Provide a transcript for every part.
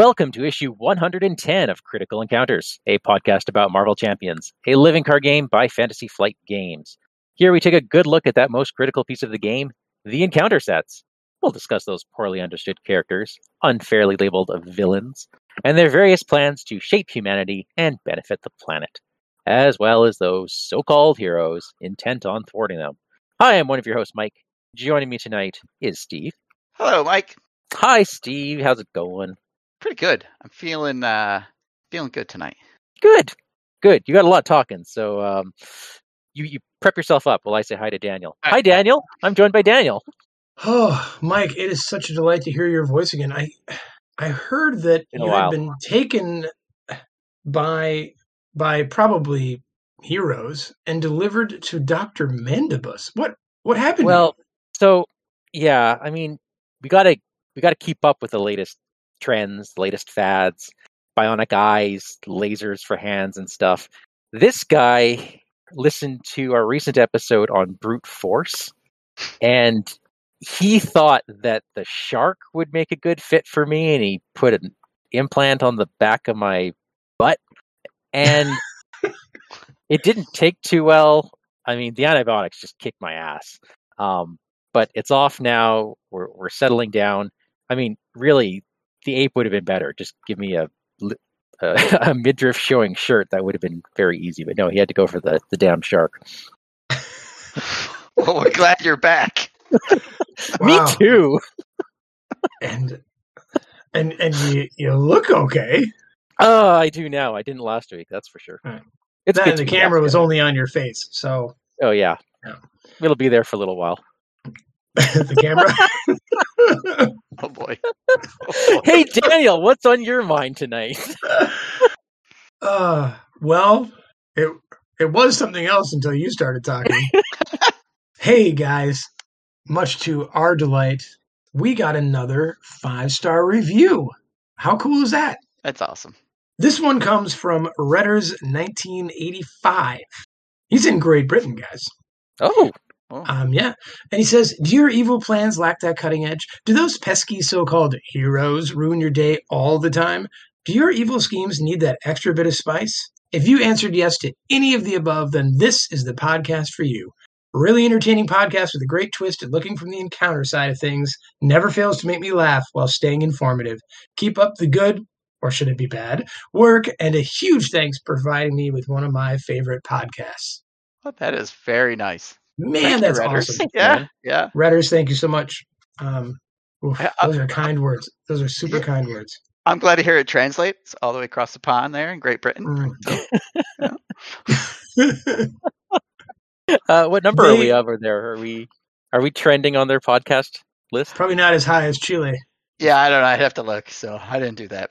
Welcome to issue 110 of Critical Encounters, a podcast about Marvel Champions, a living card game by Fantasy Flight Games. Here we take a good look at that most critical piece of the game, the encounter sets. We'll discuss those poorly understood characters, unfairly labeled villains, and their various plans to shape humanity and benefit the planet, as well as those so called heroes intent on thwarting them. Hi, I'm one of your hosts, Mike. Joining me tonight is Steve. Hello, Mike. Hi, Steve. How's it going? Pretty good. I'm feeling uh feeling good tonight. Good. Good. You got a lot talking, so um, you you prep yourself up while I say hi to Daniel. Uh, Hi, Daniel. I'm joined by Daniel. Oh, Mike, it is such a delight to hear your voice again. I I heard that Been a you while. had been taken by by probably heroes and delivered to Dr. Mandibus. What what happened? Well, so yeah, I mean, we gotta we gotta keep up with the latest trends, latest fads, bionic eyes, lasers for hands and stuff. This guy listened to our recent episode on brute force, and he thought that the shark would make a good fit for me, and he put an implant on the back of my butt, and it didn't take too well. I mean, the antibiotics just kicked my ass. Um, but it's off now. We're we're settling down. I mean, really, the ape would have been better. Just give me a a, a midriff showing shirt. That would have been very easy. But no, he had to go for the the damn shark. Well, we're glad you're back. Me too. and and and you you look okay. Oh, I do now. I didn't last week. That's for sure. Right. It's Then good the camera back was together. only on your face, so Oh yeah. Yeah. It'll be there for a little while. the camera. Oh boy. Hey Daniel, what's on your mind tonight? uh, well, it it was something else until you started talking. hey guys, much to our delight, we got another five star review. How cool is that? That's awesome. This one comes from Redders 1985. He's in Great Britain, guys. Oh, Oh, Um, yeah. And he says, Do your evil plans lack that cutting edge? Do those pesky so called heroes ruin your day all the time? Do your evil schemes need that extra bit of spice? If you answered yes to any of the above, then this is the podcast for you. A really entertaining podcast with a great twist and looking from the encounter side of things. Never fails to make me laugh while staying informative. Keep up the good, or should it be bad, work, and a huge thanks for providing me with one of my favorite podcasts. well, that is very nice. Man, Thank you, that's Redders. awesome. Yeah, man. yeah. Redders, thank you so much. Um, oof, Yeah, those are kind words. Those are super Yeah. kind words. I'm glad to hear it translates all the way across the pond there in Great Britain. Mm. uh, what number are we over there? Are we are we trending on their podcast list? Probably not as high as Chile. Yeah, I don't know. I'd have to look, so I didn't do that.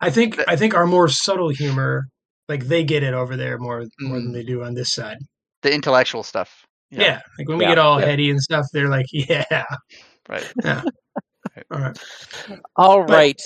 I think I think our more subtle humor, like they get it over there more more than Mm. they do on this side. The intellectual stuff. Yeah, like when we Yeah, get all yeah. heady and stuff, they're like, "Yeah, Right. all right." All But- right,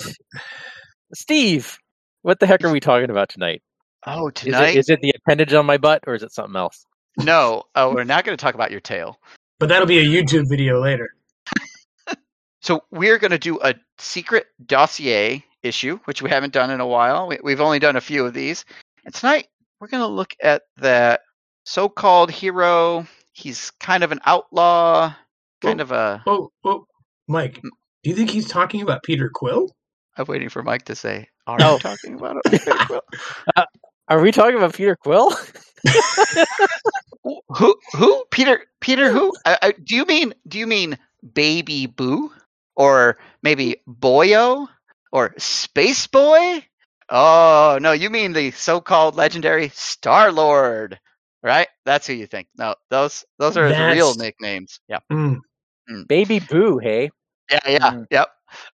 Steve. What the heck are we talking about tonight? Oh, Is tonight? it, is it the appendage on my butt, or is it something else? No. Oh, we're not going to talk about your tail. But that'll be a YouTube video later. So we're going to do a secret dossier issue, which we haven't done in a while. We, we've only done a few of these. And tonight we're going to look at that so-called hero. He's kind of an outlaw, kind Oh. of a. Oh, oh, Mike, do you think he's talking about Peter Quill? I'm waiting for Mike to say, "Are Oh. you talking about it?" Well, uh, Are we talking about Peter Quill? who? Who? Peter? Peter? Who? I, I, do you mean? Do you mean Baby Boo, or maybe Boyo, or Space Boy? Oh no, you mean the so-called legendary Star Lord, right? That's who you think. No, those those are his real nicknames. Yeah, Mm. Baby Boo, hey. yeah, yeah, Mm. yep.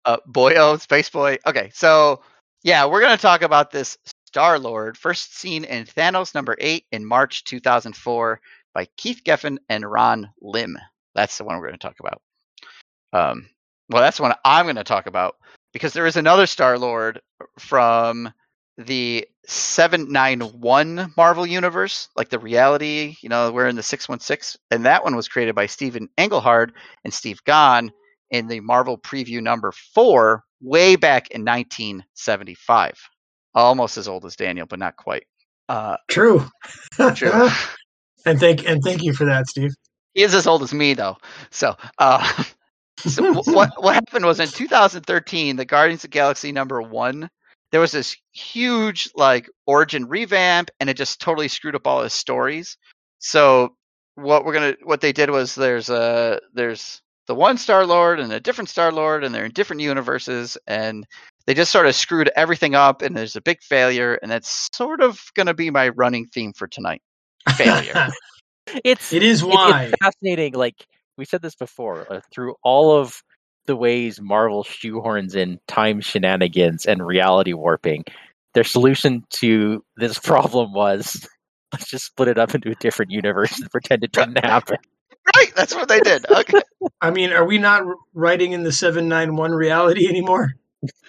Uh, Boyo, Space Boy. Okay, so yeah, we're gonna talk about this Star Lord, first seen in Thanos number eight in March 2004 by Keith Giffen and Ron Lim. That's the one we're gonna talk about. Um, well, that's the one I'm gonna talk about because there is another Star Lord from the 791 Marvel universe, like the reality, you know, we're in the 616, and that one was created by Steven Englehart and Steve Gan in the Marvel preview number four, way back in 1975. Almost as old as Daniel, but not quite. Uh, True. True. and thank and thank you for that, Steve. he is as old as me, though. So, uh, so what what happened was in 2013, the Guardians of Galaxy number one, there was this huge like origin revamp, and it just totally screwed up all his stories. So what we're gonna what they did was there's a there's the one Star Lord and a different Star Lord, and they're in different universes, and they just sort of screwed everything up, and there's a big failure, and that's sort of gonna be my running theme for tonight. Failure. It's it is it- why. it's fascinating. Like we said this before, uh, through all of the ways Marvel shoehorns in time shenanigans and reality warping, their solution to this problem was let's just split it up into a different universe and pretend it didn't happen. right, that's what they did. Okay. I mean, are we not writing in the seven nine one reality anymore?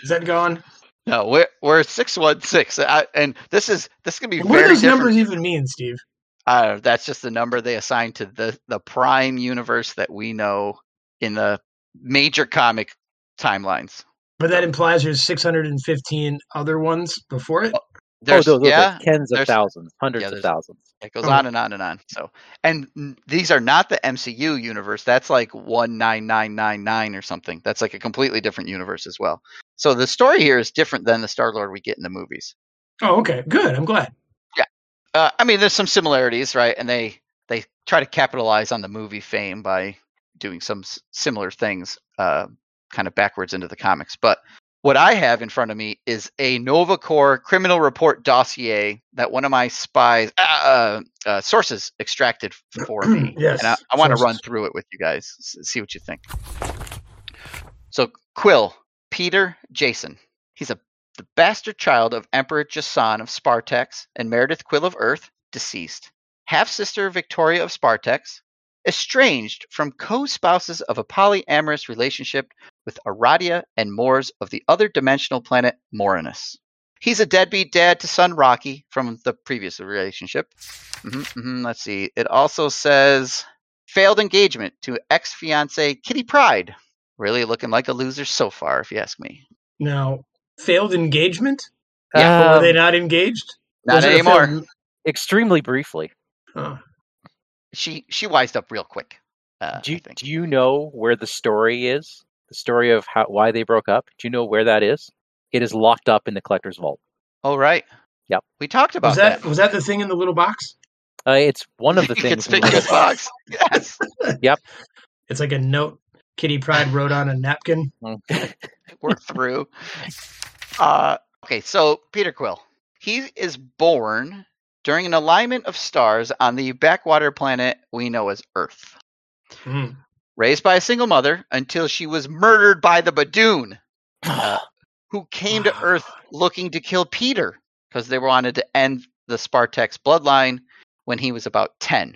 Is that gone? No, we're we're six one six, and this is this can be What do those different. numbers even mean, Steve? Uh, that's just the number they assign to the the prime universe that we know in the major comic timelines. But that implies there's 615 other ones before it. There's, oh, those, those yeah, are tens of thousands, hundreds yeah, of thousands. it goes Oh. on and on and on. So, and these are not the MCU universe. That's like one nine nine nine nine or something. That's like a completely different universe as well. So the story here is different than the Star Lord we get in the movies. Oh, okay, good. I'm glad. Yeah, uh, I mean, there's some similarities, right? And they they try to capitalize on the movie fame by doing some s- similar things, uh, kind of backwards into the comics. But what I have in front of me is a Nova Corps criminal report dossier that one of my spies uh, uh, sources extracted for me, Yes, and I, I want to run through it with you guys, see what you think. So Quill, Peter, Jason. He's a the bastard child of Emperor Jason of Spartax and Meredith Quill of Earth, deceased. Half sister Victoria of Spartax, estranged from co spouses of a polyamorous relationship with Aradia and Moors of the other dimensional planet Morinus. He's a deadbeat dad to son Rocky from the previous relationship. Mhm, mhm, let's see. It also says failed engagement to ex fiancee Kitty Pryde. Really looking like a loser so far, if you ask me. Now, failed engagement? Yeah, Or were they Um, not engaged? Not Was anymore. extremely briefly. Oh. She she wised up real quick. Uh, Do you, think. do you know where the story is? The story of how why they broke up? Do you know where that is? It is locked up in the collector's vault. Oh right. Yep. We talked about Was that was that the thing in the little box? Uh, it's one of the You things. can in the this box. Yes. Yep. It's like a note Kitty Pryde wrote on a napkin. We're through. Uh, okay, so Peter Quill. He is born during an alignment of stars on the backwater planet we know as Earth. Hmm. Raised by a single mother until she was murdered by the Badoon, uh, who came to Earth looking to kill Peter because they wanted to end the Spartax bloodline when he was about 10.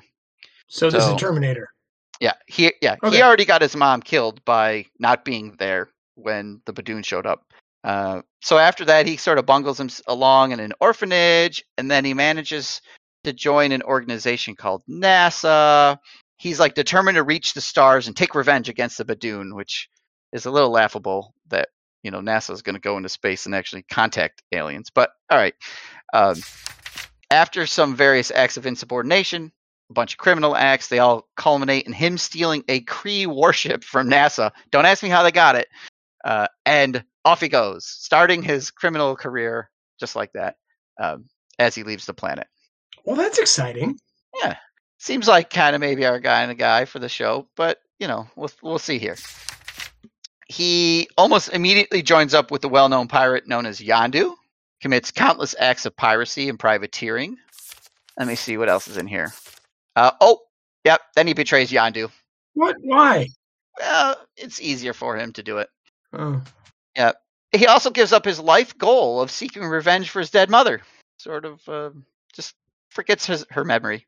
So this is Terminator. Yeah, he yeah Okay. he already got his mom killed by not being there when the Badoon showed up. Uh, so after that, he sort of bungles him along in an orphanage, and then he manages to join an organization called NASA. He's like determined to reach the stars and take revenge against the Badoon, which is a little laughable that you know NASA is going to go into space and actually contact aliens. But all right, um, after some various acts of insubordination, a bunch of criminal acts. They all culminate in him stealing a Kree warship from NASA. Don't ask me how they got it. Uh, and off he goes, starting his criminal career just like that um, as he leaves the planet. Well, that's exciting. Yeah, seems like kind of maybe our guy and a guy for the show, but you know, we'll we'll see here. He almost immediately joins up with the well-known pirate known as Yondu, commits countless acts of piracy and privateering. Let me see what else is in here. Uh, oh, yep. Then he betrays Yondu. What? Why? Well, it's easier for him to do it. Oh. He also gives up his life goal of seeking revenge for his dead mother. Sort of uh, just forgets his, her memory.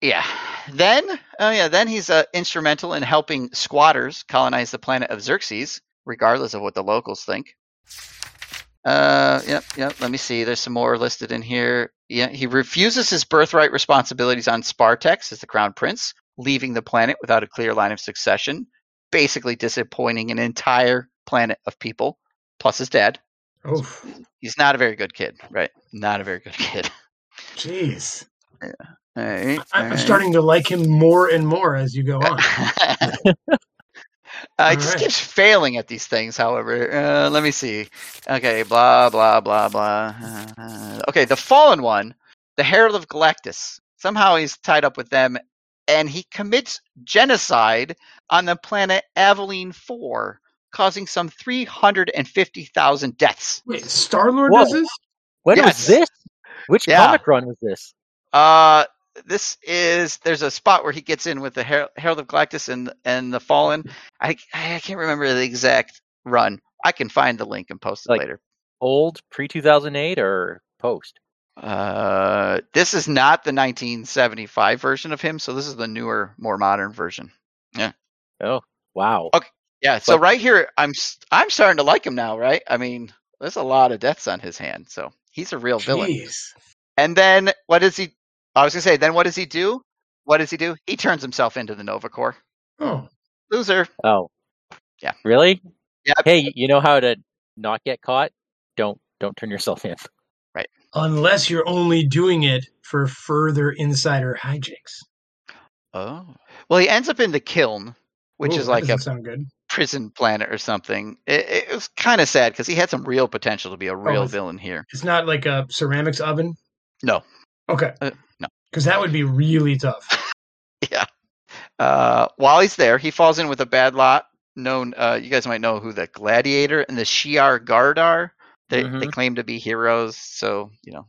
Yeah. Then, oh yeah, then he's uh, instrumental in helping squatters colonize the planet of Xerxes, regardless of what the locals think. Uh, yep, yep. Let me see. There's some more listed in here. Yeah, he refuses his birthright responsibilities on Spartax as the crown prince, leaving the planet without a clear line of succession. basically disappointing an entire planet of people, plus his dad. Oof. He's not a very good kid, right? Not a very good kid. Jeez. All right, all I'm right. starting to like him more and more as you go on. Uh, just Alright. keeps failing at these things. However, uh, let me see. Okay, blah blah blah blah. Uh, okay, the fallen one, the Herald of Galactus. Somehow he's tied up with them, and he commits genocide on the planet Aveline Four, causing some three hundred and fifty thousand deaths. Wait, Star Lord does this? When Yes. was this? Which Yeah. comic run was this? Uh, this is there's a spot where he gets in with the Her- Herald of Galactus and and the Fallen. I I can't remember the exact run. I can find the link and post it Like- later. Old pre two thousand eight or post? Uh, this is not the 1975 version of him, so this is the newer, more modern version. Yeah. Oh wow. Okay. Yeah, so But- right here, I'm s- I'm starting to like him now, right? I mean, there's a lot of deaths on his hand, so he's a real villain. And then what does he? I was gonna say, then what does he do? What does he do? He turns himself into the Nova Corps. Oh, Loser. Oh. Yeah. Really? Yep. Hey, you know how to not get caught? Don't don't turn yourself in. Right. Unless you're only doing it for further insider hijinks. Oh. Well, he ends up in the Kyln, which Ooh, is like a doesn't sound good. Prison planet or something. It, it was kind of sad because he had some real potential to be a real it's- villain here. It's not like a ceramics oven. No. Okay. Uh, no. Because that would be really tough. Yeah. Uh, while he's there, he falls in with a bad lot. Known, uh, you guys might know who the Gladiator and the Shi'ar Guard are. They they Mhm. claim to be heroes, so you know.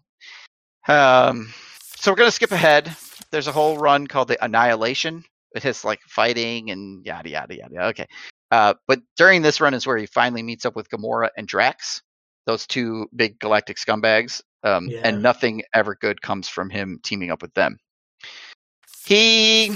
Um, so we're gonna skip ahead. There's a whole run called the Annihilation. It has like fighting and yada yada yada. Okay. Uh, but during this run is where he finally meets up with Gamora and Drax, those two big galactic scumbags. Um, Yeah. and nothing ever good comes from him teaming up with them. He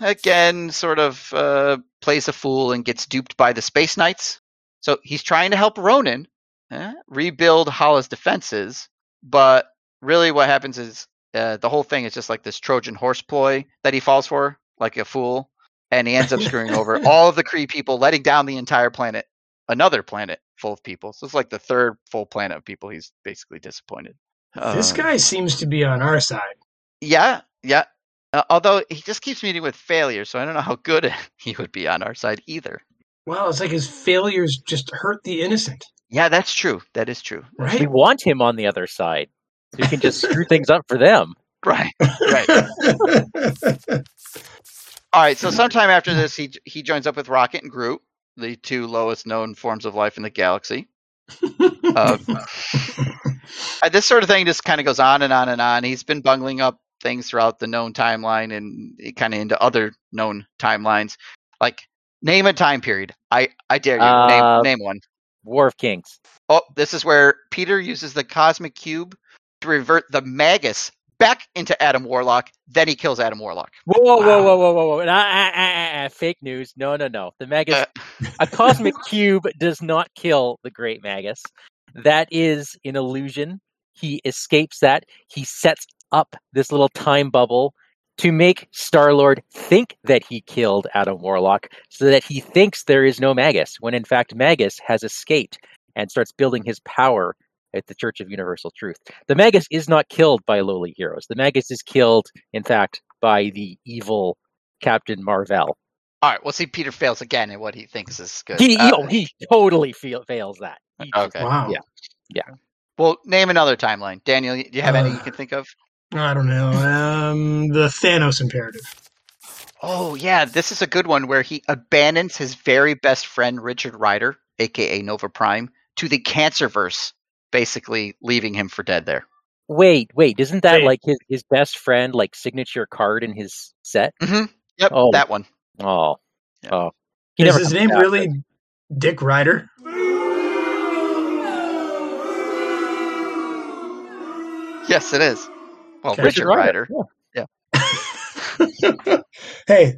again sort of uh, plays a fool and gets duped by the Space Knights. So he's trying to help Ronan eh, rebuild Hala's defenses, but really what happens is uh, the whole thing is just like this Trojan horse ploy that he falls for, like a fool, and he ends up screwing over all of the Kree people, letting down the entire planet, another planet full of people. So it's like the third full planet of people. He's basically disappointed. this Um, guy seems to be on our side. yeah, yeah. Uh, although he just keeps meeting with failure, so I don't know how good he would be on our side either. Well, it's like his failures just hurt the innocent, Yeah, that's true. That is true. Right? We want him on the other side. So he can just screw things up for them. Right. Right. All right. So sometime after this, he he joins up with Rocket and Groot, the two lowest known forms of life in the galaxy. Uh, this sort of thing just kind of goes on and on and on. He's been bungling up things throughout the known timeline and kind of into other known timelines. Like name a time period. I I dare you Uh, name name one. War of Kings. Oh, this is where Peter uses the cosmic cube to revert the Magus back into Adam Warlock. Then he kills Adam Warlock. Whoa, whoa, Wow. whoa, whoa, whoa, whoa! Nah, ah, ah, ah, ah, fake news. No, no, no. The Magus, Uh, a cosmic cube, does not kill the Great Magus. That is an illusion. He escapes that. He sets up this little time bubble to make Star Lord think that he killed Adam Warlock, so that he thinks there is no Magus, when in fact Magus has escaped and starts building his power at the Church of Universal Truth. The Magus is not killed by lowly heroes. The Magus is killed, in fact, by the evil Captain Marvel. all right. Well, see, Peter fails again at what he thinks is good. He, Uh, oh, he totally feel, fails that. He just- okay. wow. Yeah. Yeah. Well, name another timeline. Daniel, do you have any you Uh, can think of? I don't know. Um, the Thanos imperative. Oh, yeah. This is a good one where he abandons his very best friend, Richard Ryder, aka Nova Prime, to the Cancerverse, basically leaving him for dead there. Wait, wait, isn't that Wait. like his, his best friend, like signature card in his set? Mm-hmm. Yep, Oh. that one. Oh, Yeah. oh. He Is never his name back, really Dick Ryder? Yes, it is. Well, Okay. Richard Ryder. Yeah. hey,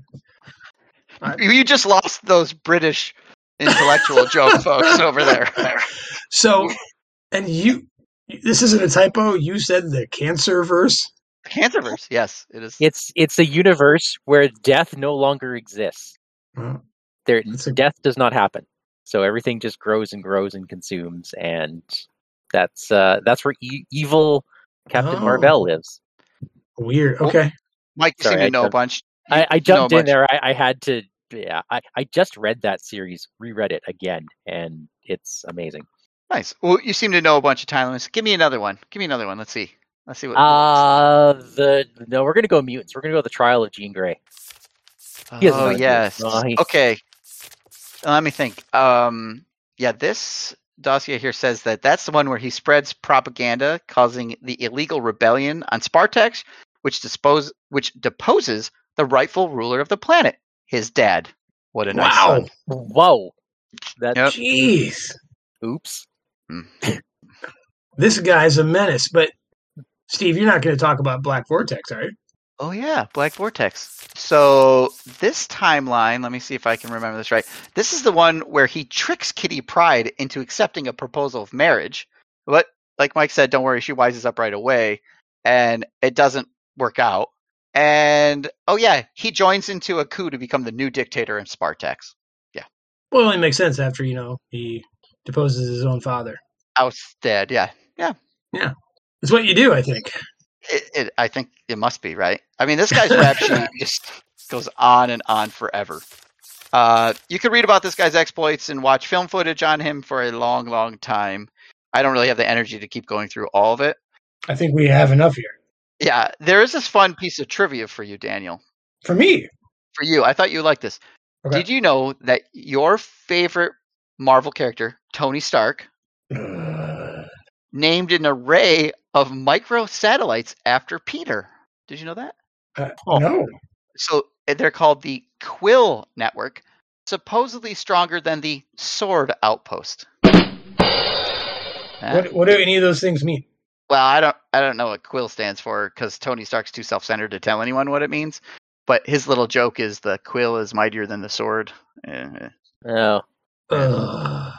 You just lost those British intellectual joke folks over there. so, and you, this isn't a typo. You said the cancer verse. Cancer verse. Yes, it is. It's it's a universe where death no longer exists. There, a- death does not happen. So everything just grows and grows and consumes, and that's uh, that's where e- evil Captain Oh. Marvel lives. Weird. Oh. Okay. Mike, you Sorry, seem I to know a jumped- bunch. I, I You know jumped in there. I, I had to. Yeah, I, I just read that series, reread it again, and it's amazing. Nice. Well, you seem to know a bunch of time limits. Give me another one. Give me another one. Let's see. Let's see what. Uh the no, we're gonna go mutants. We're gonna go the trial of Jean Grey. oh yes. Nice. Okay. Let me think. Um, yeah, this dossier here says that that's the one where he spreads propaganda causing the illegal rebellion on Spartax, which dispose which deposes the rightful ruler of the planet, his dad. What a nice wow. son. Whoa. That Yep. Jeez. oops. This guy's a menace. But Steve, you're not going to talk about Black Vortex, are you? Oh yeah, Black Vortex. So this timeline, let me see if I can remember this right. This is the one where he tricks Kitty Pryde into accepting a proposal of marriage. But like Mike said, don't worry, she wises up right away, and it doesn't work out. And oh yeah, he joins into a coup to become the new dictator in Spartax. Yeah. Well, it only makes sense after you know he deposes his own father. Ousted, yeah. Yeah, yeah. It's what you do, I think. It, it, I think it must be right. I mean, this guy's rap sheet just goes on and on forever. Uh, you can read about this guy's exploits and watch film footage on him for a long, long time. I don't really have the energy to keep going through all of it. I think we have enough here Yeah, there is this fun piece of trivia for you, Daniel. for me. For you, I thought you would like this. Okay. Did you know that your favorite Marvel character, Tony Stark, Uh, named an array of micro satellites after Peter? Did you know that? uh, Oh. No. So uh, they're called the Quill Network, supposedly stronger than the Sword Outpost. Uh, What, what do any of those things mean? well, I don't, I don't know what Quill stands for because Tony Stark's too self-centered to tell anyone what it means. But his little joke is the Quill is mightier than the sword. Eh, Oh, That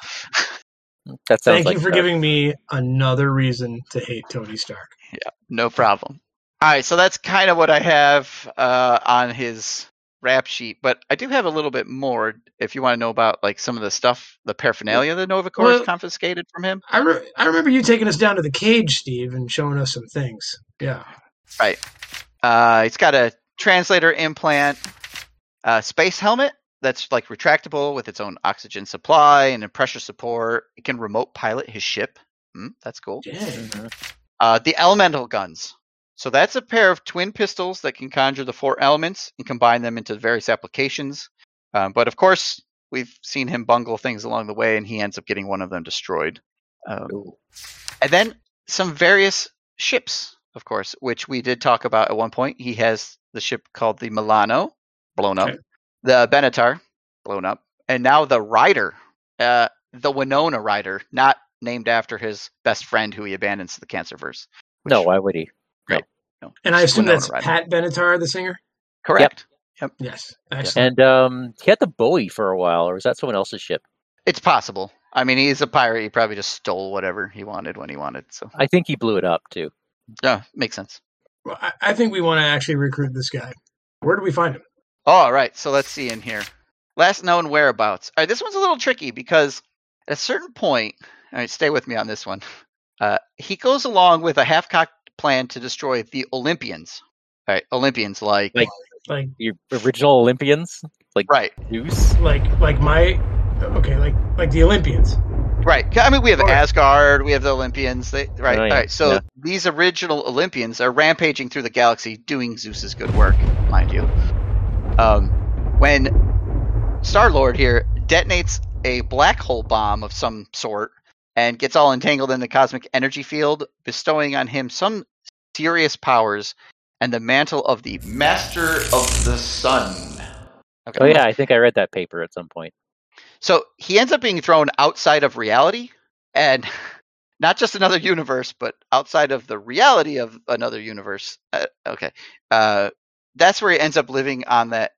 sounds Thank like you for giving me another reason to hate Tony Stark. Yeah, no problem. All right, so that's kind of what I have uh, on his rap sheet, but I do have a little bit more if you want to know about like some of the stuff, the paraphernalia that Nova Corps Well- confiscated from him. I, re- I remember you taking us down to the cage, Steve, and showing us some things. Yeah. Right. Uh, it's got a translator implant, a space helmet that's like retractable with its own oxygen supply and a pressure support. It can remote pilot his ship. Hmm, that's cool. Dang. Mhm. Uh, the elemental guns. So that's a pair of twin pistols that can conjure the four elements and combine them into various applications. Um, but of course, we've seen him bungle things along the way, and he ends up getting one of them destroyed. Um, Ooh. and then some various ships, of course, which we did talk about at one point. He has the ship called the Milano, blown up, Okay. The Benatar, blown up, and now the Rider, uh, the Winona Rider, not named after his best friend who he abandons to the Cancerverse. No, why would he? no, And I assume Winona that's Ryder. Pat Benatar, the singer? correct. Yep. Yes. Excellent. And um, he had the Bowie for a while, or was that someone else's ship? It's possible. I mean, he's a pirate. He probably just stole whatever he wanted when he wanted. So, I think he blew it up too. yeah, makes sense. Well, I, I think we want to actually recruit this guy. Where do we find him? All right, so let's see in here. Last known whereabouts. All right, this one's a little tricky because at a certain point, all right, stay with me on this one. Uh, he goes along with a half-cocked plan to destroy the Olympians. All right, Olympians like, Like- Like, The original Olympians, like right, Zeus. like, like my, okay, like, like the Olympians. right. I mean, we have Asgard, we have the Olympians. They, right, Oh, yeah, right. So yeah. these original Olympians are rampaging through the galaxy, doing Zeus's good work, mind you. Um, when Star Lord here detonates a black hole bomb of some sort and gets all entangled in the cosmic energy field, bestowing on him some serious powers and the mantle of the Master of the Sun. Okay. Oh yeah, I think I read that paper at some point. So he ends up being thrown outside of reality and not just another universe, but outside of the reality of another universe. Uh, okay. Uh, that's where he ends up living on that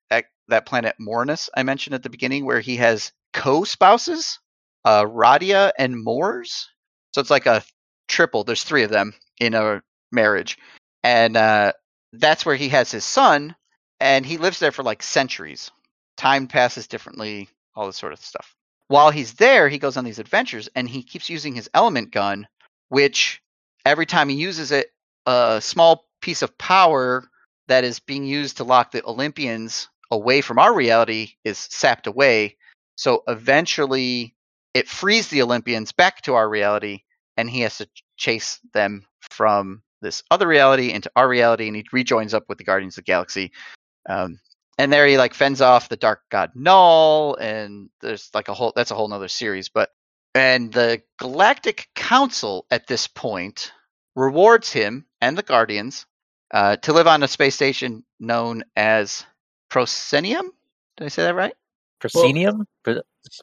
that planet Mornus I mentioned at the beginning, where he has co-spouses, uh, Radia and Moors. So it's like a triple. There's three of them in a marriage, and uh, that's where he has his son, and he lives there for like centuries. Time passes differently all this sort of stuff. While he's there, he goes on these adventures and he keeps using his element gun, which every time he uses it, a small piece of power that is being used to lock the Olympians away from our reality is sapped away. So eventually it frees the Olympians back to our reality and he has to chase them from this other reality into our reality and he rejoins up with the Guardians of the Galaxy. Um, and there he like fends off the Dark God Null and there's like a whole that's a whole nother series. But and the Galactic Council at this point rewards him and the Guardians uh, to live on a space station known as Proscenium. Did I say that right? Proscenium?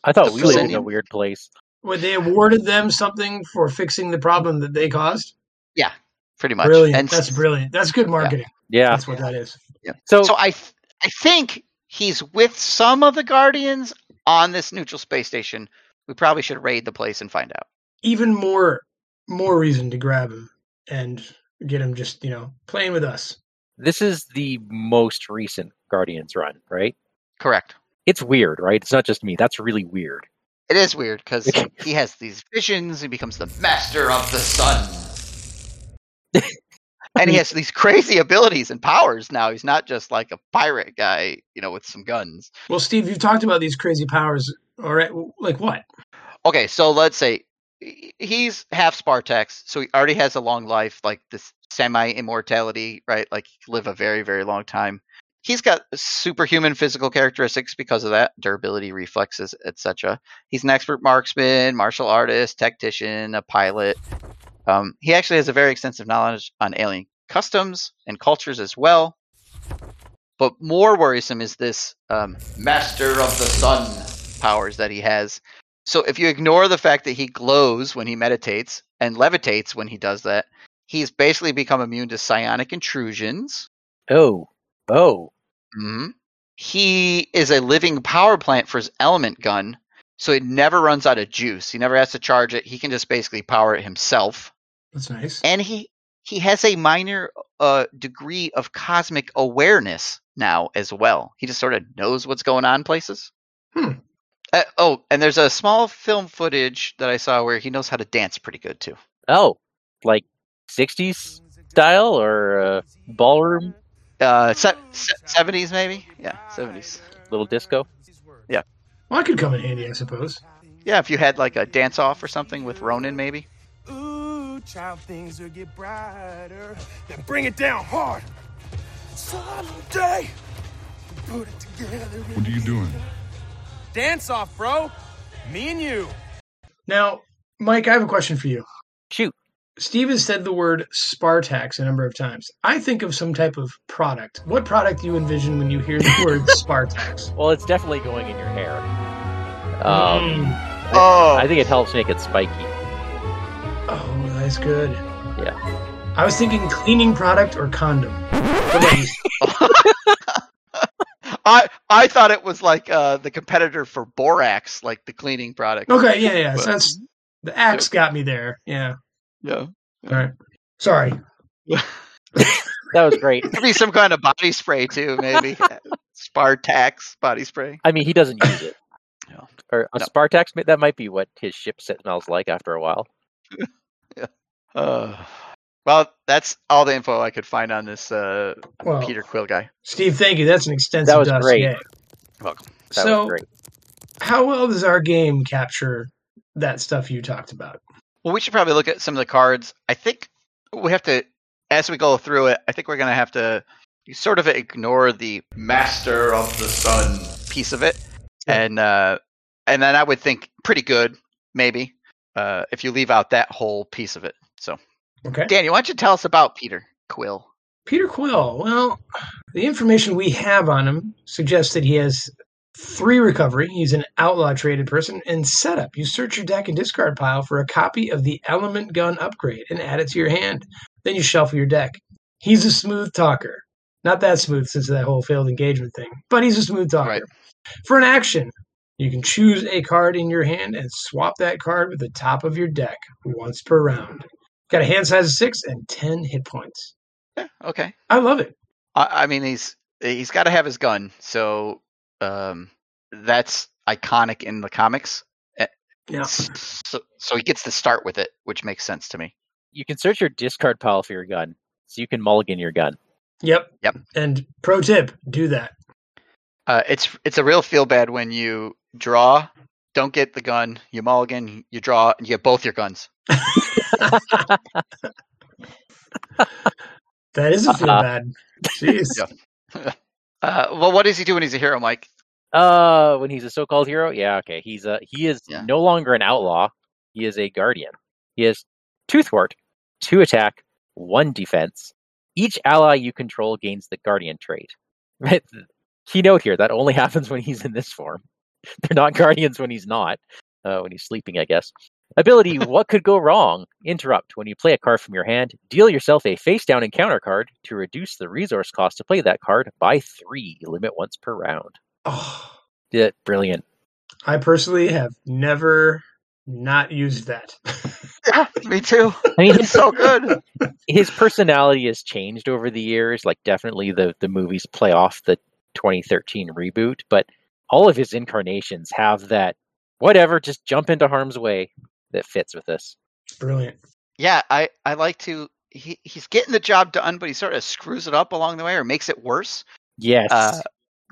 I thought we lived in a weird place. Would they awarded them something for fixing the problem that they caused? Yeah, pretty much. Brilliant. And That's brilliant. That's good marketing. Yeah. That's what that is. Yeah. So, so I th- I think he's with some of the Guardians on this neutral space station. We probably should raid the place and find out. Even more more reason to grab him and get him just, you know, playing with us. this is the most recent Guardians run, right? Correct. It's weird, right? It's not just me. That's really weird. It is weird because he has these visions. He becomes the master of the sun. and he has these crazy abilities and powers now. He's not just like a pirate guy, you know, with some guns. Well, Steve, you've talked about these crazy powers. All right, like what? Okay, so let's say he- he's half Spartax, so he already has a long life, like this semi immortality, right? Like live a very, very long time. He's got superhuman physical characteristics because of that durability, reflexes, etc. He's an expert marksman, martial artist, tactician, a pilot. Um, he actually has a very extensive knowledge on alien customs and cultures as well. But more worrisome is this um, master of the sun powers that he has. So if you ignore the fact that he glows when he meditates and levitates when he does that, he's basically become immune to psionic intrusions. Oh, oh, Mm-hmm. He is a living power plant for his element gun, so it never runs out of juice. He never has to charge it. He can just basically power it himself. That's nice. And he he has a minor uh, degree of cosmic awareness now as well. He just sort of knows what's going on places. Hmm. Uh, oh, and there's a small film footage that I saw where he knows how to dance pretty good too. oh, like '60s style or uh, ballroom, Uh, se- se- 70s maybe? Yeah, 70s. little disco. Yeah. Well, that could come in handy, I suppose. Yeah, if you had like a dance off or something with Ronan maybe. Ooh, child, things will get brighter. Then bring it down hard. Someday, we put it together. What are you doing? Dance off, bro. Me and you. Now, Mike, I have a question for you. Shoot. Steve has said the word Spartax a number of times. I think of some type of product. What product do you envision when you hear the word Spartax? Well, it's definitely going in your hair. Um, Mm. Oh, I think it helps make it spiky. Oh, that's good. Yeah. I was thinking cleaning product or condom. What about you? I I thought it was like uh, the competitor for Borax, like the cleaning product. Okay, yeah, yeah. So that's the axe got me there. Yeah. Yeah. All right. Sorry. That was great. Could be some kind of body spray too, maybe. Spartax body spray. I mean, he doesn't use it. No. Or a No. Spartax, that might be what his ship set smells like after a while. Uh, well, that's all the info I could find on this uh, Well, Peter Quill guy. Steve, thank you. That's an extensive That was dossier. great. You're welcome. That so, was great. how well does our game capture that stuff you talked about? Well, we should probably look at some of the cards. I think we have to, as we go through it, I think we're going to have to sort of ignore the Master of the Sun piece of it, Yeah. and uh, and then I would think pretty good, maybe, uh, if you leave out that whole piece of it. So, Okay. Danny, why don't you tell us about Peter Quill? Peter Quill. Well, the information we have on him suggests that he has three recovery. He's an outlaw traded person. And setup. You search your deck and discard pile for a copy of the Element Gun upgrade and add it to your hand. Then you shuffle your deck. He's a smooth talker. Not that smooth since that whole failed engagement thing, but he's a smooth talker. Right. For an action, you can choose a card in your hand and swap that card with the top of your deck once per round. Got a hand size of six and 10 hit points. Yeah, okay. I love it. I, I mean, he's he's got to have his gun, so um, that's iconic in the comics. Yeah. So, so he gets to start with it, which makes sense to me. You can search your discard pile for your gun, so you can mulligan your gun. Yep. Yep. And pro tip, do that. Uh, it's it's a real feel bad when you draw, don't get the gun, you mulligan, you draw, and you get both your guns. That is a feel Uh-uh. bad. Jeez. Yeah. Uh, well, what does he do when he's a hero, Mike? Uh, when he's a so-called hero, yeah, okay. He's a he is Yeah. no longer an outlaw. He is a guardian. He has two thwart, two attack, one defense. Each ally you control gains the guardian trait. Right. Keynote here: that only happens when he's in this form. They're not guardians when he's not. Uh, when he's sleeping, I guess. Ability: What could go wrong? Interrupt: When you play a card from your hand, deal yourself a face-down encounter card to reduce the resource cost to play that card by three. Limit once per round. Oh, Yeah, brilliant. I personally have never not used that. Yeah, me too. I mean, It's so good. his personality has changed over the years. Like, definitely the the movies play off the 2013 reboot, but all of his incarnations have that whatever, just jump into harm's way that fits with this. Brilliant. Yeah, I I like to. He he's getting the job done, but he sort of screws it up along the way or makes it worse. Yes. Uh,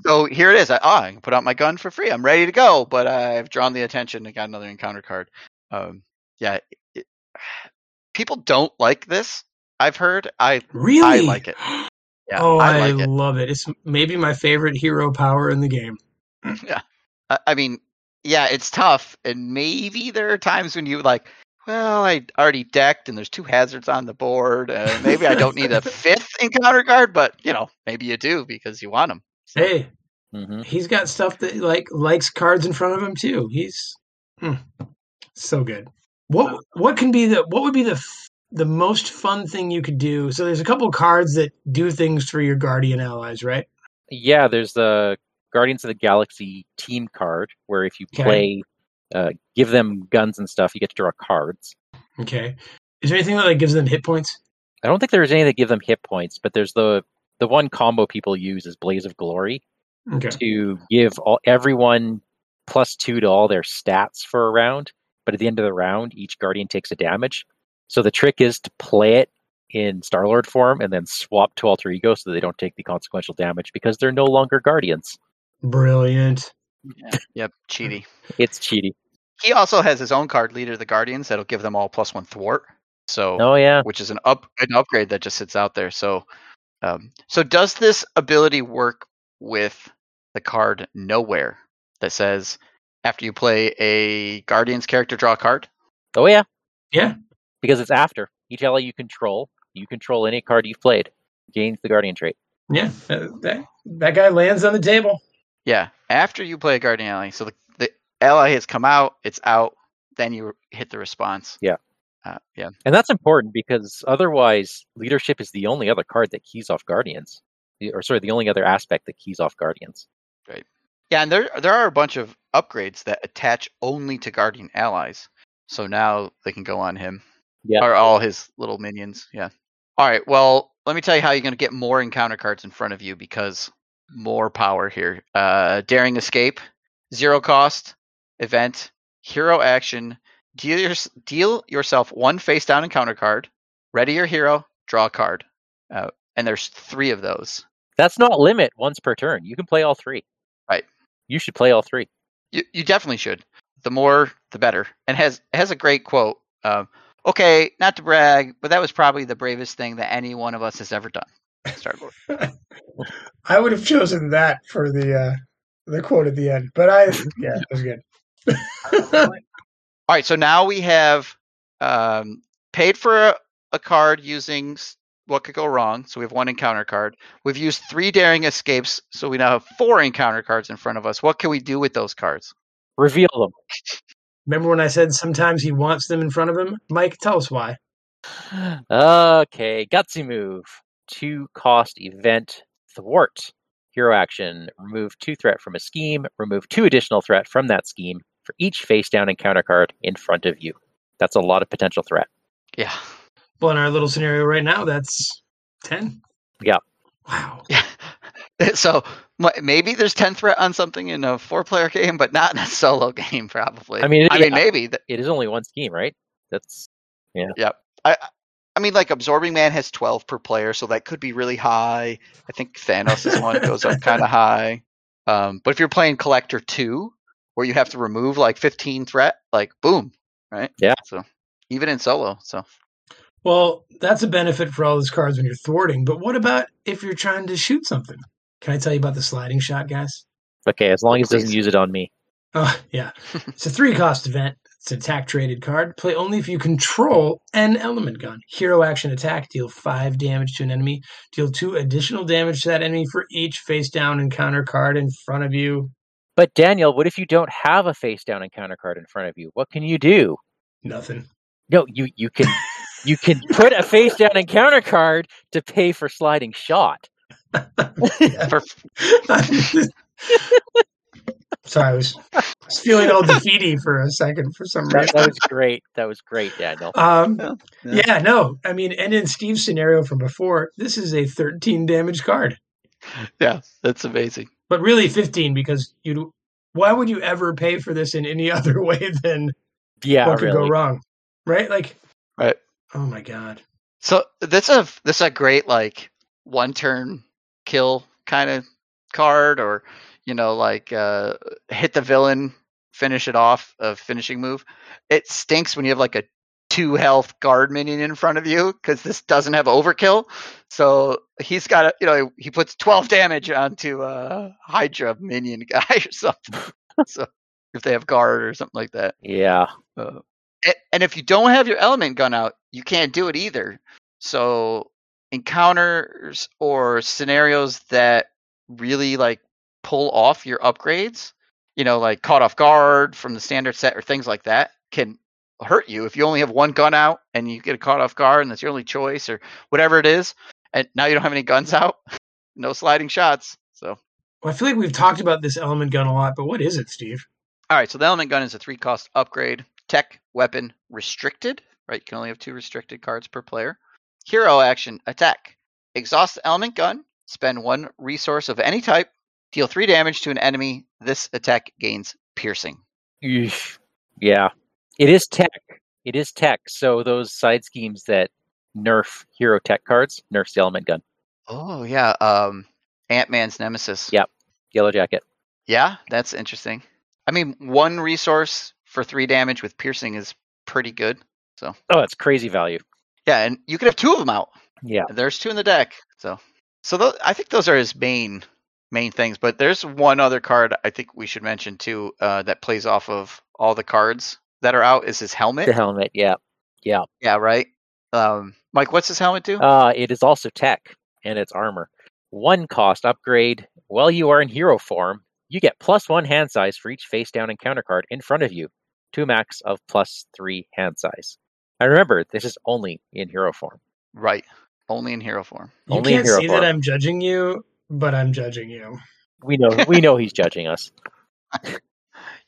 So here it is. I, oh, I can put out my gun for free. I'm ready to go, but I've drawn the attention and got another encounter card. Um, yeah, it, people don't like this. I've heard. I Really? like it. yeah, oh, I I, it. love it. It's maybe my favorite hero power in the game. I, I mean, yeah, it's tough, and maybe there are times when you like. Well, I already decked, and there's two hazards on the board. Uh, maybe I don't need a fifth encounter card, but you know, maybe you do because you want them. Hey, hmm he's got stuff that like likes cards in front of him too. He's hmm, so good. What what can be the what would be the f- the most fun thing you could do? So there's a couple cards that do things for your guardian allies, right? Yeah, there's the Guardians of the Galaxy team card where if you Okay. play, uh, give them guns and stuff, you get to draw cards. Okay. Is there anything that like gives them hit points? I don't think there's any that give them hit points, but there's the the one combo people use is Blaze of Glory Okay. to give all everyone plus two to all their stats for a round. But at the end of the round, each guardian takes a damage. So the trick is to play it in Star Lord form and then swap to alter ego so they don't take the consequential damage because they're no longer guardians. Brilliant. Yep, cheaty. It's cheaty. He also has his own card, Leader of the Guardians, that'll give them all plus one thwart. So, Oh yeah. which is an up an upgrade that just sits out there. So, um, so does this ability work with the card Knowhere that says after you play a Guardians character, draw a card? Oh yeah. Yeah. Because it's after each ally you control, you control any card you've played, gains the guardian trait. Yeah. uh, That that guy lands on the table. Yeah, after you play a Guardian ally, so the, the ally has come out, it's out, then you hit the response. Yeah. uh, yeah. And that's important because otherwise, leadership is the only other card that keys off guardians, or sorry, the only other aspect that keys off guardians. Right. Yeah, and there there are a bunch of upgrades that attach only to Guardian allies. So now they can go on him. Yeah. Or all his little minions. Yeah. All right. Well, let me tell you how you're going to get more encounter cards in front of you because more power here. Uh, Daring Escape, zero cost event, hero action. Deal, your, deal yourself one face down encounter card. Ready your hero, draw a card. Uh, and there's three of those. That's not limit once per turn. You can play all three. Right. You should play all three. You, you definitely should. The more, the better. And has has a great quote. Um, okay, not to brag, but that was probably the bravest thing that any one of us has ever done. Star Lord. I would have chosen that for the uh the quote at the end, but I yeah, it was good. All right, so now we have um, paid for a, a card using what could go wrong. So we have one encounter card. We've used three daring escapes, so we now have four encounter cards in front of us. What can we do with those cards? Reveal them. Remember when I said sometimes he wants them in front of him? Mike, tell us why. Okay, gutsy move. Two cost event thwart. Hero action. Remove two threat from a scheme. Remove two additional threat from that scheme for each face down encounter card in front of you. That's a lot of potential threat. Yeah. Well, in our little scenario right now, that's ten. Yeah. Wow. Yeah. so Maybe there's ten threat on something in a four player game, but not in a solo game. Probably. I mean, I yeah. mean, maybe. Th- It is only one scheme, right? That's yeah. Yep. Yeah. I, I mean, like absorbing man has twelve per player, so that could be really high. I think Thanos' is one goes up kind of high. Um, but if you're playing collector two, where you have to remove like fifteen threat, like boom, right? Yeah. So even in solo, so Well, that's a benefit for all those cards when you're thwarting. But what about if you're trying to shoot something? Can I tell you about the sliding shot, guys? okay, as long as it doesn't use it on me. Oh, yeah. it's a three cost event. It's an attack traded card. Play only if you control an element gun. Hero action attack. Deal five damage to an enemy. Deal two additional damage to that enemy for each face down encounter card in front of you. But Daniel, what if you don't have a face down encounter card in front of you? What can you do? Nothing. No, you you can you can put a face down encounter card to pay for sliding shot. for, Sorry, I was, I was feeling all defeaty for a second for some reason. that was great. That was great, Daniel. Um, Yeah, yeah. yeah. no. I mean, and in Steve's scenario from before, this is a 13 damage card, yeah, that's amazing. but really 15 because you. Why would you ever pay for this in any other way than Yeah, what could go wrong? Right? Like, Right. oh my god. So that's a this is a great like one turn kill kind of card, or you know like uh, hit the villain, finish it off, a finishing move. It stinks when you have like a two health guard minion in front of you because this doesn't have overkill. So he's got a you know he puts twelve damage onto a Hydra minion guy or something. so if they have guard or something like that. Yeah. Uh, a- and if you don't have your element gun out, you can't do it either. So encounters or scenarios that really like pull off your upgrades, you know, like caught off guard from the standard set or things like that, can hurt you if you only have one gun out and you get a caught off guard and that's your only choice or whatever it is. And now you don't have any guns out, no sliding shots. So Well, I feel like we've talked about this element gun a lot, but what is it, Steve? All right, so the element gun is a three cost upgrade. Tech, weapon, restricted. Right, you can only have two restricted cards per player. Hero action, attack. Exhaust the element gun. Spend one resource of any type. Deal three damage to an enemy. This attack gains piercing. Eesh. Yeah. It is tech. It is tech. So those side schemes that nerf hero tech cards, nerfs the element gun. Oh yeah, um, Ant Man's nemesis. Yeah. Yellow jacket. yeah, that's interesting. I mean, one resource for three damage with piercing is pretty good. So Oh, it's crazy value. Yeah, and you could have two of them out. Yeah. There's two in the deck. So, so tho- I think those are his main main things. But there's one other card I think we should mention too uh, that plays off of all the cards that are out. Is his helmet? The helmet. Yeah. Yeah. yeah, right. Um, Mike, what's his helmet do? Uh, it is also tech and it's armor. One cost upgrade. While you are in hero form, you get plus one hand size for each face down encounter card in front of you, Two max of plus three hand size. And remember, this is only in hero form. right. Only in hero form. You Only can't hero see form. that I'm judging you, but I'm judging you. We know we know he's judging us.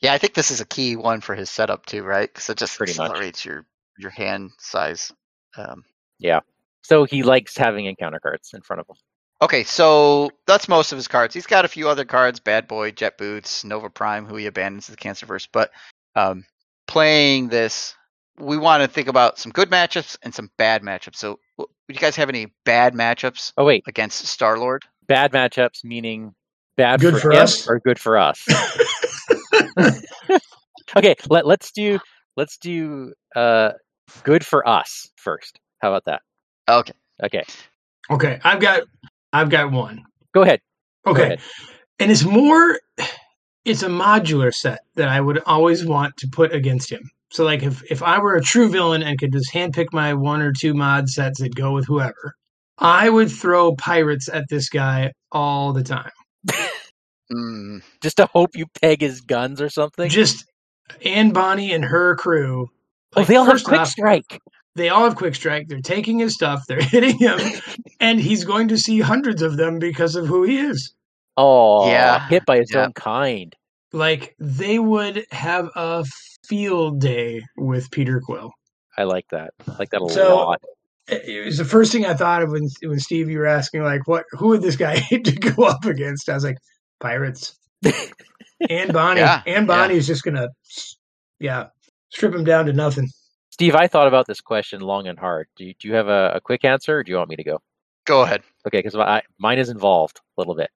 Yeah, I think this is a key one for his setup too, right? Because it just Pretty much. accelerates your your hand size. Um, yeah. So he likes having encounter cards in front of him. Okay, so that's most of his cards. He's got a few other cards: Bad Boy, Jet Boots, Nova Prime, who he abandons to the Cancerverse. But um, playing this, we want to think about some good matchups and some bad matchups. So, do you guys have any bad matchups Oh wait, against Star Lord? Bad matchups meaning bad Good for, for us? or good for us. okay, let let's do let's do uh good for us first. How about that? Okay, Okay, Okay, I've got I've got one. go ahead. Go Okay. ahead. And it's more it's a modular set that I would always want to put against him. So like if if I were a true villain and could just handpick my one or two mod sets that go with whoever, I would throw pirates at this guy all the time. mm, Just to hope you peg his guns or something. Just Anne Bonnie and her crew. oh, like, they all have quick off, strike. They all have quick strike. They're taking his stuff. They're hitting him, and he's going to see hundreds of them because of who he is. Oh, Yeah, hit by his yeah. own kind. Like they would have a field day with Peter Quill. I like that. I like that a So- lot. It it was the first thing I thought of when when Steve you were asking like what who would this guy hate to go up against? I was like, Pirates. Anne Bonnie. Yeah, and Bonnie's just gonna, yeah, strip him down to nothing. Steve, I thought about this question long and hard. Do you, do you have a, a quick answer, or do you want me to go? Go ahead. Okay, because mine is involved a little bit.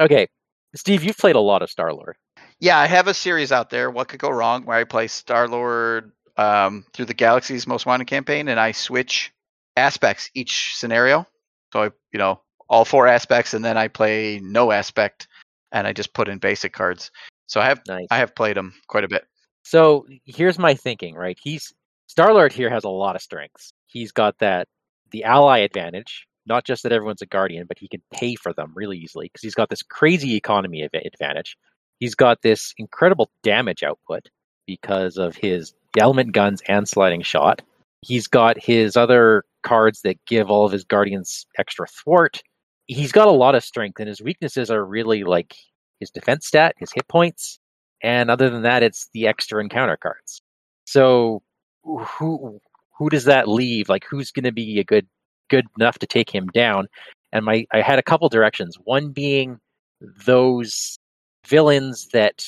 Okay, Steve, you've played a lot of Star Lord. Yeah, I have a series out there. What could go wrong? Where I play Star Lord um, through the Galaxy's Most Wanted campaign, and I switch aspects each scenario. So I, you know, all four aspects, and then I play no aspect, and I just put in basic cards. So I have Nice. I have played them quite a bit. So here's my thinking, right? He's Star Lord here has a lot of strengths. He's got that the ally advantage, not just that everyone's a guardian, but he can pay for them really easily because he's got this crazy economy advantage. He's got this incredible damage output because of his element guns and sliding shot. He's got his other cards that give all of his guardians extra thwart. He's got a lot of strength, and his weaknesses are really like his defense stat, his hit points, and other than that, it's the extra encounter cards. So who who does that leave? Like who's going to be a good good enough to take him down? And my I had a couple directions. One being those villains that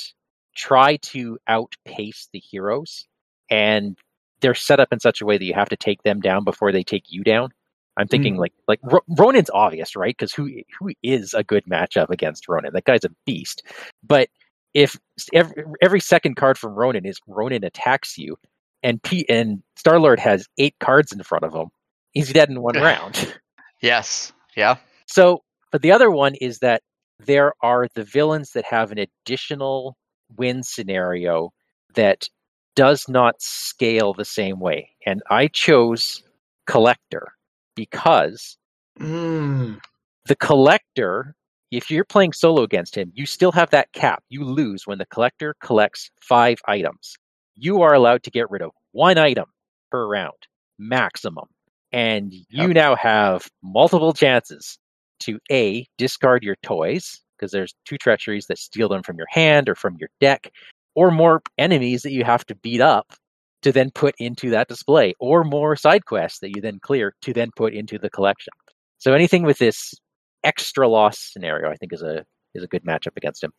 try to outpace the heroes, and they're set up in such a way that you have to take them down before they take you down. I'm hmm. thinking like like Ro- Ronin's obvious, right? Because who who is a good matchup against Ronin? That guy's a beast. But if every, every second card from Ronin is Ronin attacks you, and P and Star Lord has eight cards in front of him, he's dead in one round. Yes. Yeah. So, but the other one is that there are the villains that have an additional win scenario that does not scale the same way. And I chose Collector because Mm. the Collector, if you're playing solo against him, you still have that cap. You lose when the Collector collects five items. You are allowed to get rid of one item per round, maximum. And you now have multiple chances to A, discard your toys, because there's two treacheries that steal them from your hand or from your deck, or more enemies that you have to beat up to then put into that display, or more side quests that you then clear to then put into the collection. So anything with this extra loss scenario, I think is a is a good matchup against him.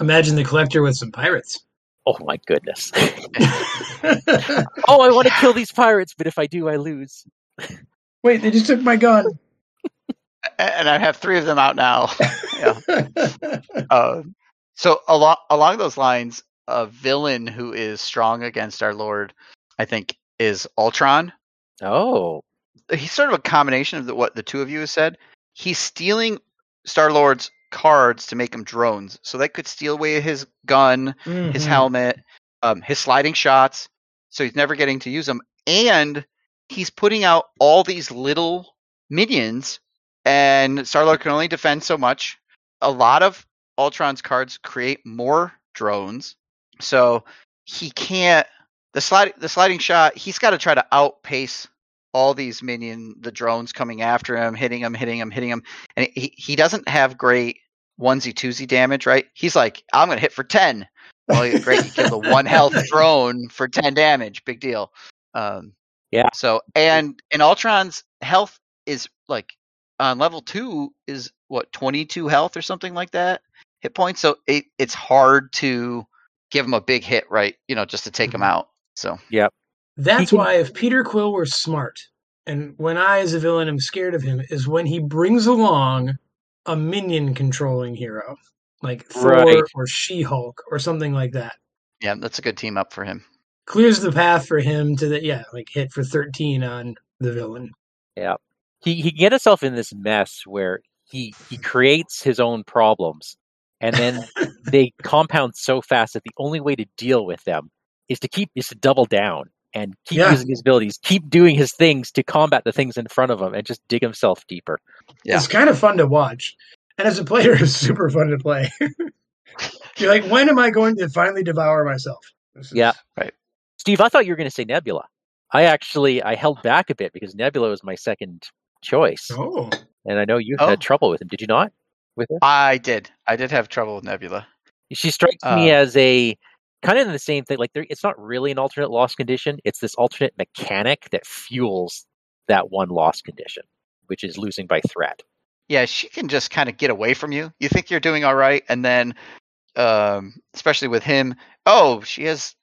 Imagine the collector with some pirates. Oh my goodness! oh, I want to kill these pirates, but if I do, I lose. Wait, they just took my gun. And I have three of them out now. yeah. Uh, so along along those lines, a villain who is strong against our Lord, I think, is Ultron. Oh, He's sort of a combination of the, what the two of you have said. He's stealing Star Lord's cards to make him drones, so that could steal away his gun, his Mhm. helmet, um, his sliding shots. So he's never getting to use them, and he's putting out all these little minions, and Star Lord can only defend so much. A lot of Ultron's cards create more drones, so he can't. The slide, the sliding shot, he's got to try to outpace all these minion, the drones coming after him, hitting him, hitting him, hitting him, and he he doesn't have great onesie twosie damage, right? He's like, I'm gonna hit for ten. Well, great, you killed a one health drone for ten damage, big deal. Um, Yeah. So and and Ultron's health is like on level two is what twenty two health or something like that hit points. So it it's hard to give him a big hit, right? You know, just to take him Mhm. out. So yeah, That's why if Peter Quill were smart, and when I as a villain am scared of him, is when he brings along a minion controlling hero, like Thor Right. or She Hulk or something like that. yeah, that's a good team up for him. Clears the path for him to the yeah, like hit for thirteen on the villain. Yeah, he he can get himself in this mess where he he creates his own problems, and then they compound so fast that the only way to deal with them is to keep is to double down and keep Yeah. using his abilities, keep doing his things to combat the things in front of him, and just dig himself deeper. Yeah. It's kind of fun to watch. And as a player, it's super fun to play. You're like, when am I going to finally devour myself? Is- Yeah. Right. Steve, I thought you were going to say Nebula. I actually I held back a bit because Nebula was my second choice, Oh. and I know you Oh. had trouble with him. Did you not? With her? I did. I did have trouble with Nebula. She strikes me Uh, as a kind of the same thing. Like there, it's not really an alternate loss condition. It's this alternate mechanic that fuels that one loss condition, which is losing by threat. yeah, she can just kind of get away from you. You think you're doing all right, and then, um, especially with him, oh, she has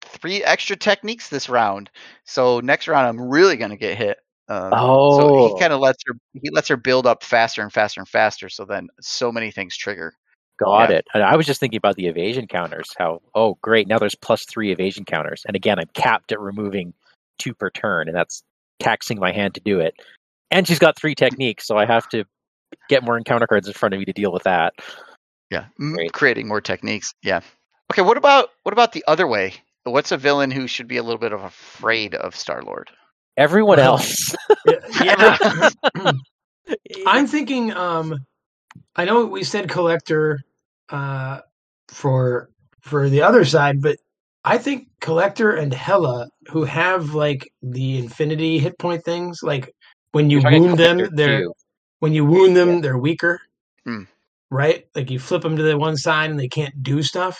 three extra techniques this round. So next round, I'm really gonna get hit. Um, so Oh. he kind of lets her he lets her build up faster and faster and faster. So then so many things trigger. Got Yeah. it. And I was just thinking about the evasion counters. How oh great now there's plus three evasion counters, and again I'm capped at removing two per turn, and that's taxing my hand to do it. And she's got three techniques, so I have to get more encounter cards in front of me to deal with that. Yeah, Great. creating more techniques. Yeah. Okay. What about what about the other way? What's a villain who should be a little bit of afraid of Star Lord? Everyone Well, else. Yeah. I'm thinking. Um, I know we said collector uh, for for the other side, but I think collector and Hela, who have like the infinity hit point things, like when you You're wound them, they're too. when you wound them, they're weaker, Hmm. right? Like you flip them to the one side and they can't do stuff.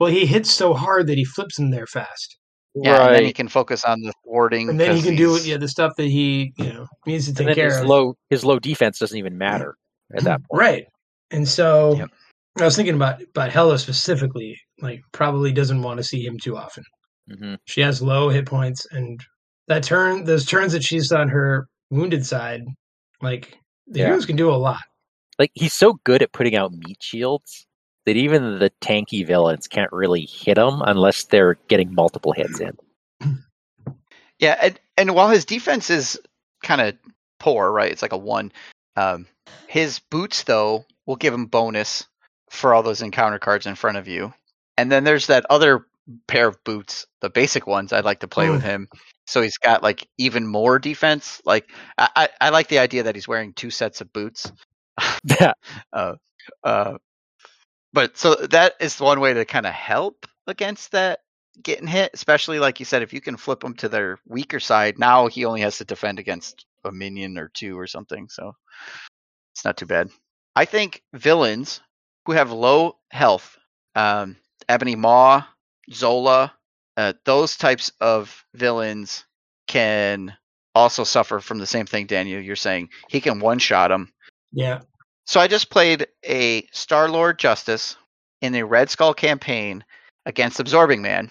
Well, he hits so hard that he flips them there fast, Yeah, and then he can focus on the thwarting. and then he can do he's- yeah the stuff that he you know needs to And take then care his of. low his low defense doesn't even matter at that point. Right. And so Yep. I was thinking about about Hela specifically, like probably doesn't want to see him too often. hmm She has low hit points and that turn those turns that she's on her wounded side, like the Yeah. heroes can do a lot. Like he's so good at putting out meat shields that even the tanky villains can't really hit him unless they're getting multiple hits in. Yeah, and, and while his defense is kind of poor, right? It's like a one. Um, his boots though will give him bonus for all those encounter cards in front of you. And then there's that other pair of boots, the basic ones I'd like to play with him. So he's got like even more defense. Like I, I, I like the idea that he's wearing two sets of boots. Yeah. Uh, uh, but so that is one way to kind of help against that getting hit, especially like you said, if you can flip them to their weaker side. Now he only has to defend against a minion or two or something, so it's not too bad. I think villains who have low health, um, Ebony Maw, Zola, uh, those types of villains can also suffer from the same thing, Daniel. You're saying he can one shot them. Yeah. So I just played a Star Lord Justice in the Red Skull campaign against Absorbing Man.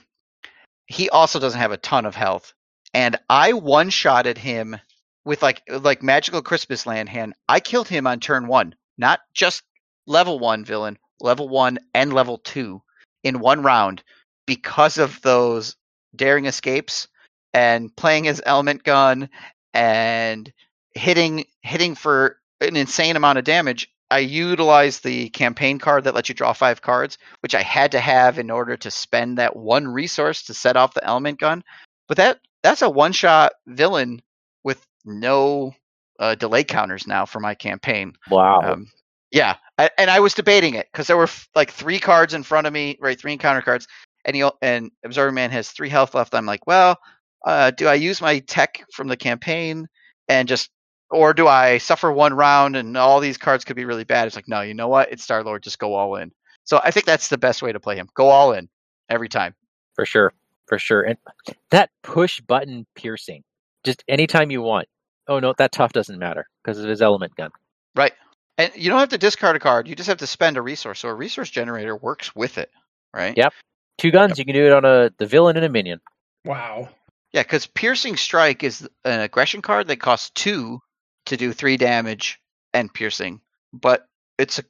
He also doesn't have a ton of health, and I one shotted him with like like Magical Christmas Land hand. I killed him on turn one, not just level one villain, level one and level two in one round because of those daring escapes and playing his element gun and hitting hitting for an insane amount of damage. I utilized the campaign card that lets you draw five cards, which I had to have in order to spend that one resource to set off the element gun. But that that's a one shot villain with no uh, delay counters now for my campaign. Wow. Um, yeah, I, and I was debating it because there were f- like three cards in front of me, right? Three encounter cards, and he and Absorbing Man has three health left. I'm like, well, uh, do I use my tech from the campaign and just, or do I suffer one round and all these cards could be really bad? It's like, no, you know what? It's Star Lord, just go all in. So I think that's the best way to play him. Go all in every time. for sure for sure and that push button piercing just anytime you want oh no that tough doesn't matter because of his element gun Right. And you don't have to discard a card. You just have to spend a resource. So a resource generator works with it, right? Yep. two guns you can do it on a the villain and a minion Wow. Yeah, because piercing strike is an aggression card that costs two to do three damage and piercing, but it's a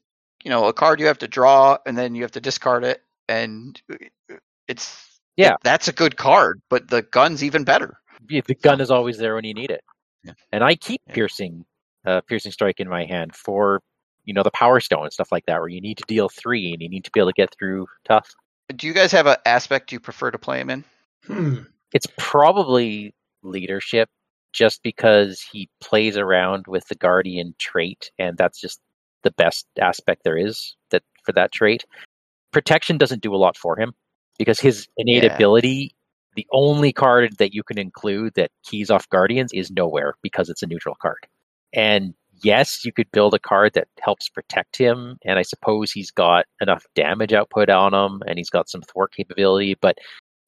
you know a card you have to draw and then you have to discard it, and it's Yeah. that's a good card, but the gun's even better. Yeah, the gun is always there when you need it Yeah. and i keep Yeah. piercing uh piercing strike in my hand for you know the power stone and stuff like that where you need to deal three and you need to be able to get through tough Do you guys have an aspect you prefer to play him in? Hmm. it's probably leadership just because he plays around with the guardian trait and that's just the best aspect there is that for that trait protection doesn't do a lot for him because his innate Yeah. ability the only card that you can include that keys off guardians is Knowhere because it's a neutral card and yes you could build a card that helps protect him and i suppose he's got enough damage output on him and he's got some thwart capability but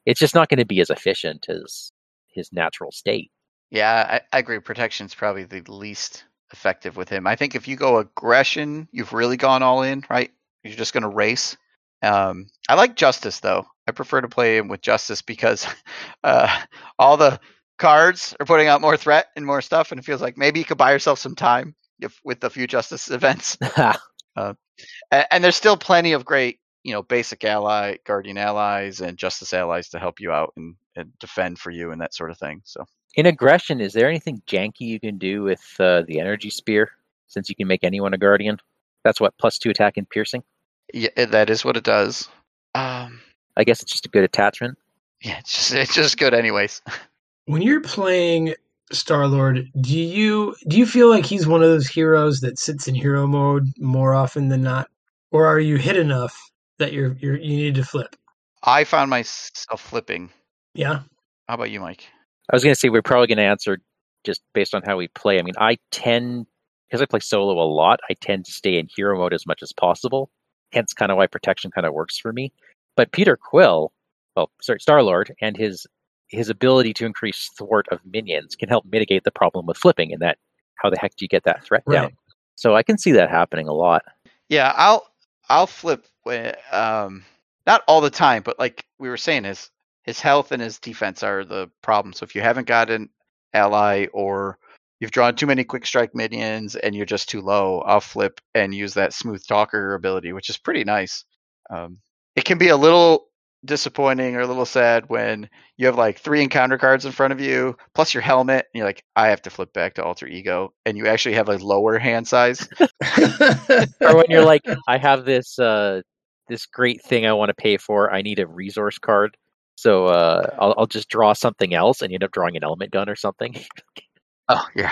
it's just not going to be as efficient as his natural state. Yeah, I, I agree. Protection's probably the least effective with him. I think if you go aggression, you've really gone all in, right? You're just going to race. Um, I like Justice though. I prefer to play him with Justice because uh, all the cards are putting out more threat and more stuff, and it feels like maybe you could buy yourself some time if, with a few Justice events. Uh, and, and there's still plenty of great, you know, basic ally, guardian allies, and Justice allies to help you out and, and defend for you and that sort of thing. So In aggression, is there anything janky you can do with uh, the energy spear? Since you can make anyone a guardian, that's what plus two attack and piercing. yeah, that is what it does. Um, I guess it's just a good attachment. yeah, it's just it's just good anyways. When you're playing Star Lord, do you do you feel like he's one of those heroes that sits in hero mode more often than not, or are you hit enough that you're you're you need to flip? I found myself flipping. Yeah. How about you, Mike? I was going to say we're probably going to answer just based on how we play. I mean, I tend because I play solo a lot. I tend to stay in hero mode as much as possible. Hence, kind of why protection kind of works for me. But Peter Quill, well, sorry, Star Lord, and his his ability to increase thwart of minions can help mitigate the problem with flipping. And that, how the heck do you get that threat down? So I can see that happening a lot. Yeah, I'll I'll flip when um not all the time, but like we were saying, his his health and his defense are the problem. So if you haven't got an ally or you've drawn too many quick strike minions and you're just too low, I'll flip and use that smooth talker ability, which is pretty nice. Um, it can be a little disappointing or a little sad when you have like three encounter cards in front of you plus your helmet and you're like i have to flip back to alter ego and you actually have a lower hand size or when you're like, I have this uh, this great thing I want to pay for. I need a resource card, so uh, I'll, I'll just draw something else, and you end up drawing an element gun or something. Oh yeah.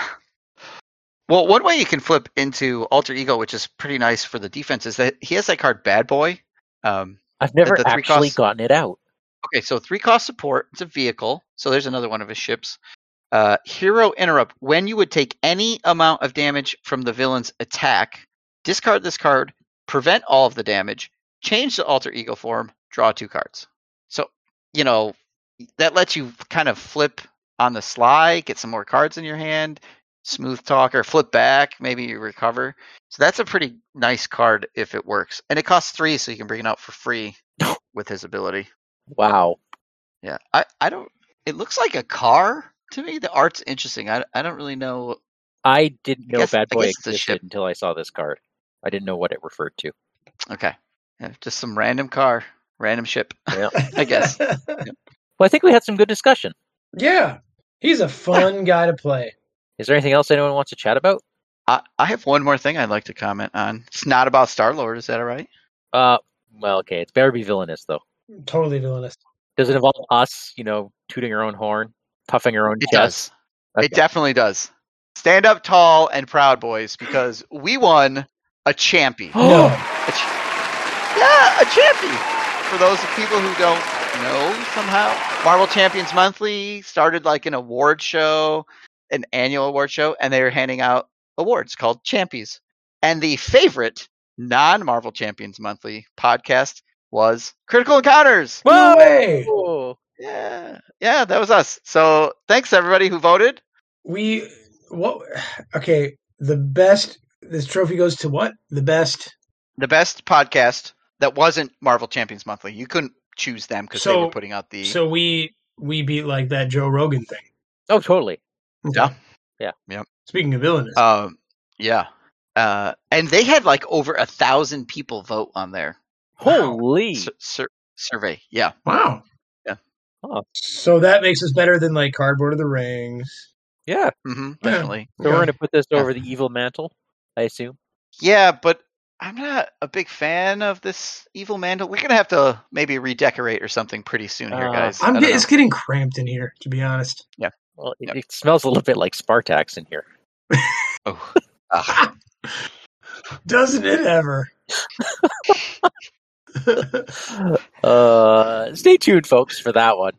Well, one way you can flip into alter ego, which is pretty nice for the defense, is that he has that card Bad Boy. Um, I've never the three actually costs- gotten it out. okay, so three cost support. It's a vehicle, so there's another one of his ships. Uh, hero interrupt. When you would take any amount of damage from the villain's attack, discard this card, prevent all of the damage, change the alter ego form, draw two cards. So you know that lets you kind of flip on the sly, get some more cards in your hand, smooth talk or flip back, maybe you recover. So that's a pretty nice card if it works. And it costs three, so you can bring it out for free with his ability. Wow. Yeah. I, I don't it looks like a car to me. The art's interesting. I, I don't really know I didn't know guess- Bad Boy guess it's a existed until I saw this card. I didn't know what it referred to. okay. Yeah, just some random car, random ship. Yeah. I guess. Well, I think we had some good discussion. yeah. He's a fun guy to play. Is there anything else anyone wants to chat about? I, I have one more thing I'd like to comment on. It's not about Star Lord, is that all right? Uh, well, okay, it's better be villainous though. Totally villainous. Does it involve us, you know, tooting our own horn, puffing our own It chest? does. It definitely does. Stand up tall and proud, boys, because we won a champion. No. A ch- yeah, a champion. For those people who don't know somehow, Marvel Champions Monthly started like an award show, an annual award show, and they were handing out awards called Champies. And the favorite non Marvel Champions Monthly podcast was Critical Encounters. Whoa. Yeah, yeah, that was us. So thanks everybody who voted. We what? Okay, the best. This trophy goes to what? The best. The best podcast that wasn't Marvel Champions Monthly. You couldn't choose them because they were putting out the. So we we beat like that Joe Rogan thing. Oh, totally. Yeah. Yeah. Yeah. Speaking of villainous, Um, yeah. Uh, and they had like over a thousand people vote on their Wow. Holy. sur- sur- survey. Yeah. wow. Yeah. Oh. So that makes us better than like Cardboard of the Rings. Yeah. hmm Yeah. definitely. So we're going to put this Yeah. over the evil mantle, I assume. Yeah, but I'm not a big fan of this evil mantle. We're gonna have to maybe redecorate or something pretty soon here, Uh, guys. I'm get, it's know. getting cramped in here, to be honest. Yeah. Well, it, Yep. it smells a little bit like Spartax in here. Oh. Ugh. Doesn't it ever? Uh, stay tuned, folks, for that one.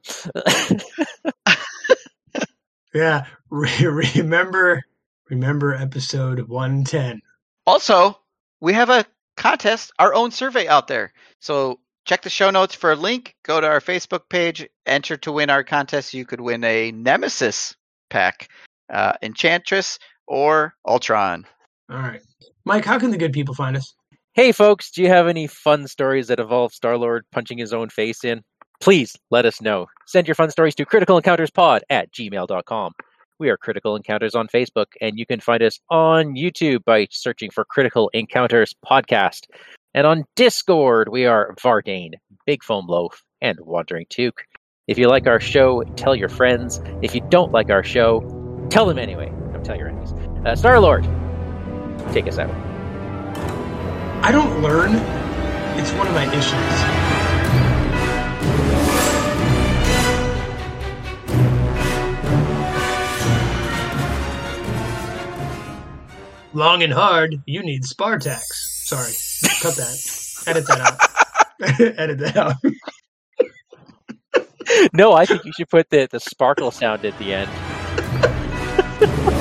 yeah. Re- remember remember episode 110. Also, we have a contest, our own survey out there. So check the show notes for a link. Go to our Facebook page, enter to win our contest. You could win a Nemesis pack, uh, Enchantress, or Ultron. All right. Mike, how can the good people find us? Hey, folks, do you have any fun stories that involve Star Lord punching his own face in? Please let us know. Send your fun stories to criticalencounterspod at gmail.com. We are Critical Encounters on Facebook, and you can find us on YouTube by searching for Critical Encounters Podcast. And on Discord, we are Vardane, Big Foam Loaf, and Wandering Took. If you like our show, tell your friends. If you don't like our show, tell them anyway. Don't tell your enemies. Uh, Star Lord, take us out. I don't learn. It's one of my issues. Long and hard, you need Spartax. Sorry. Cut that. Edit that out. Edit that out. No, I think you should put the, the sparkle sound at the end.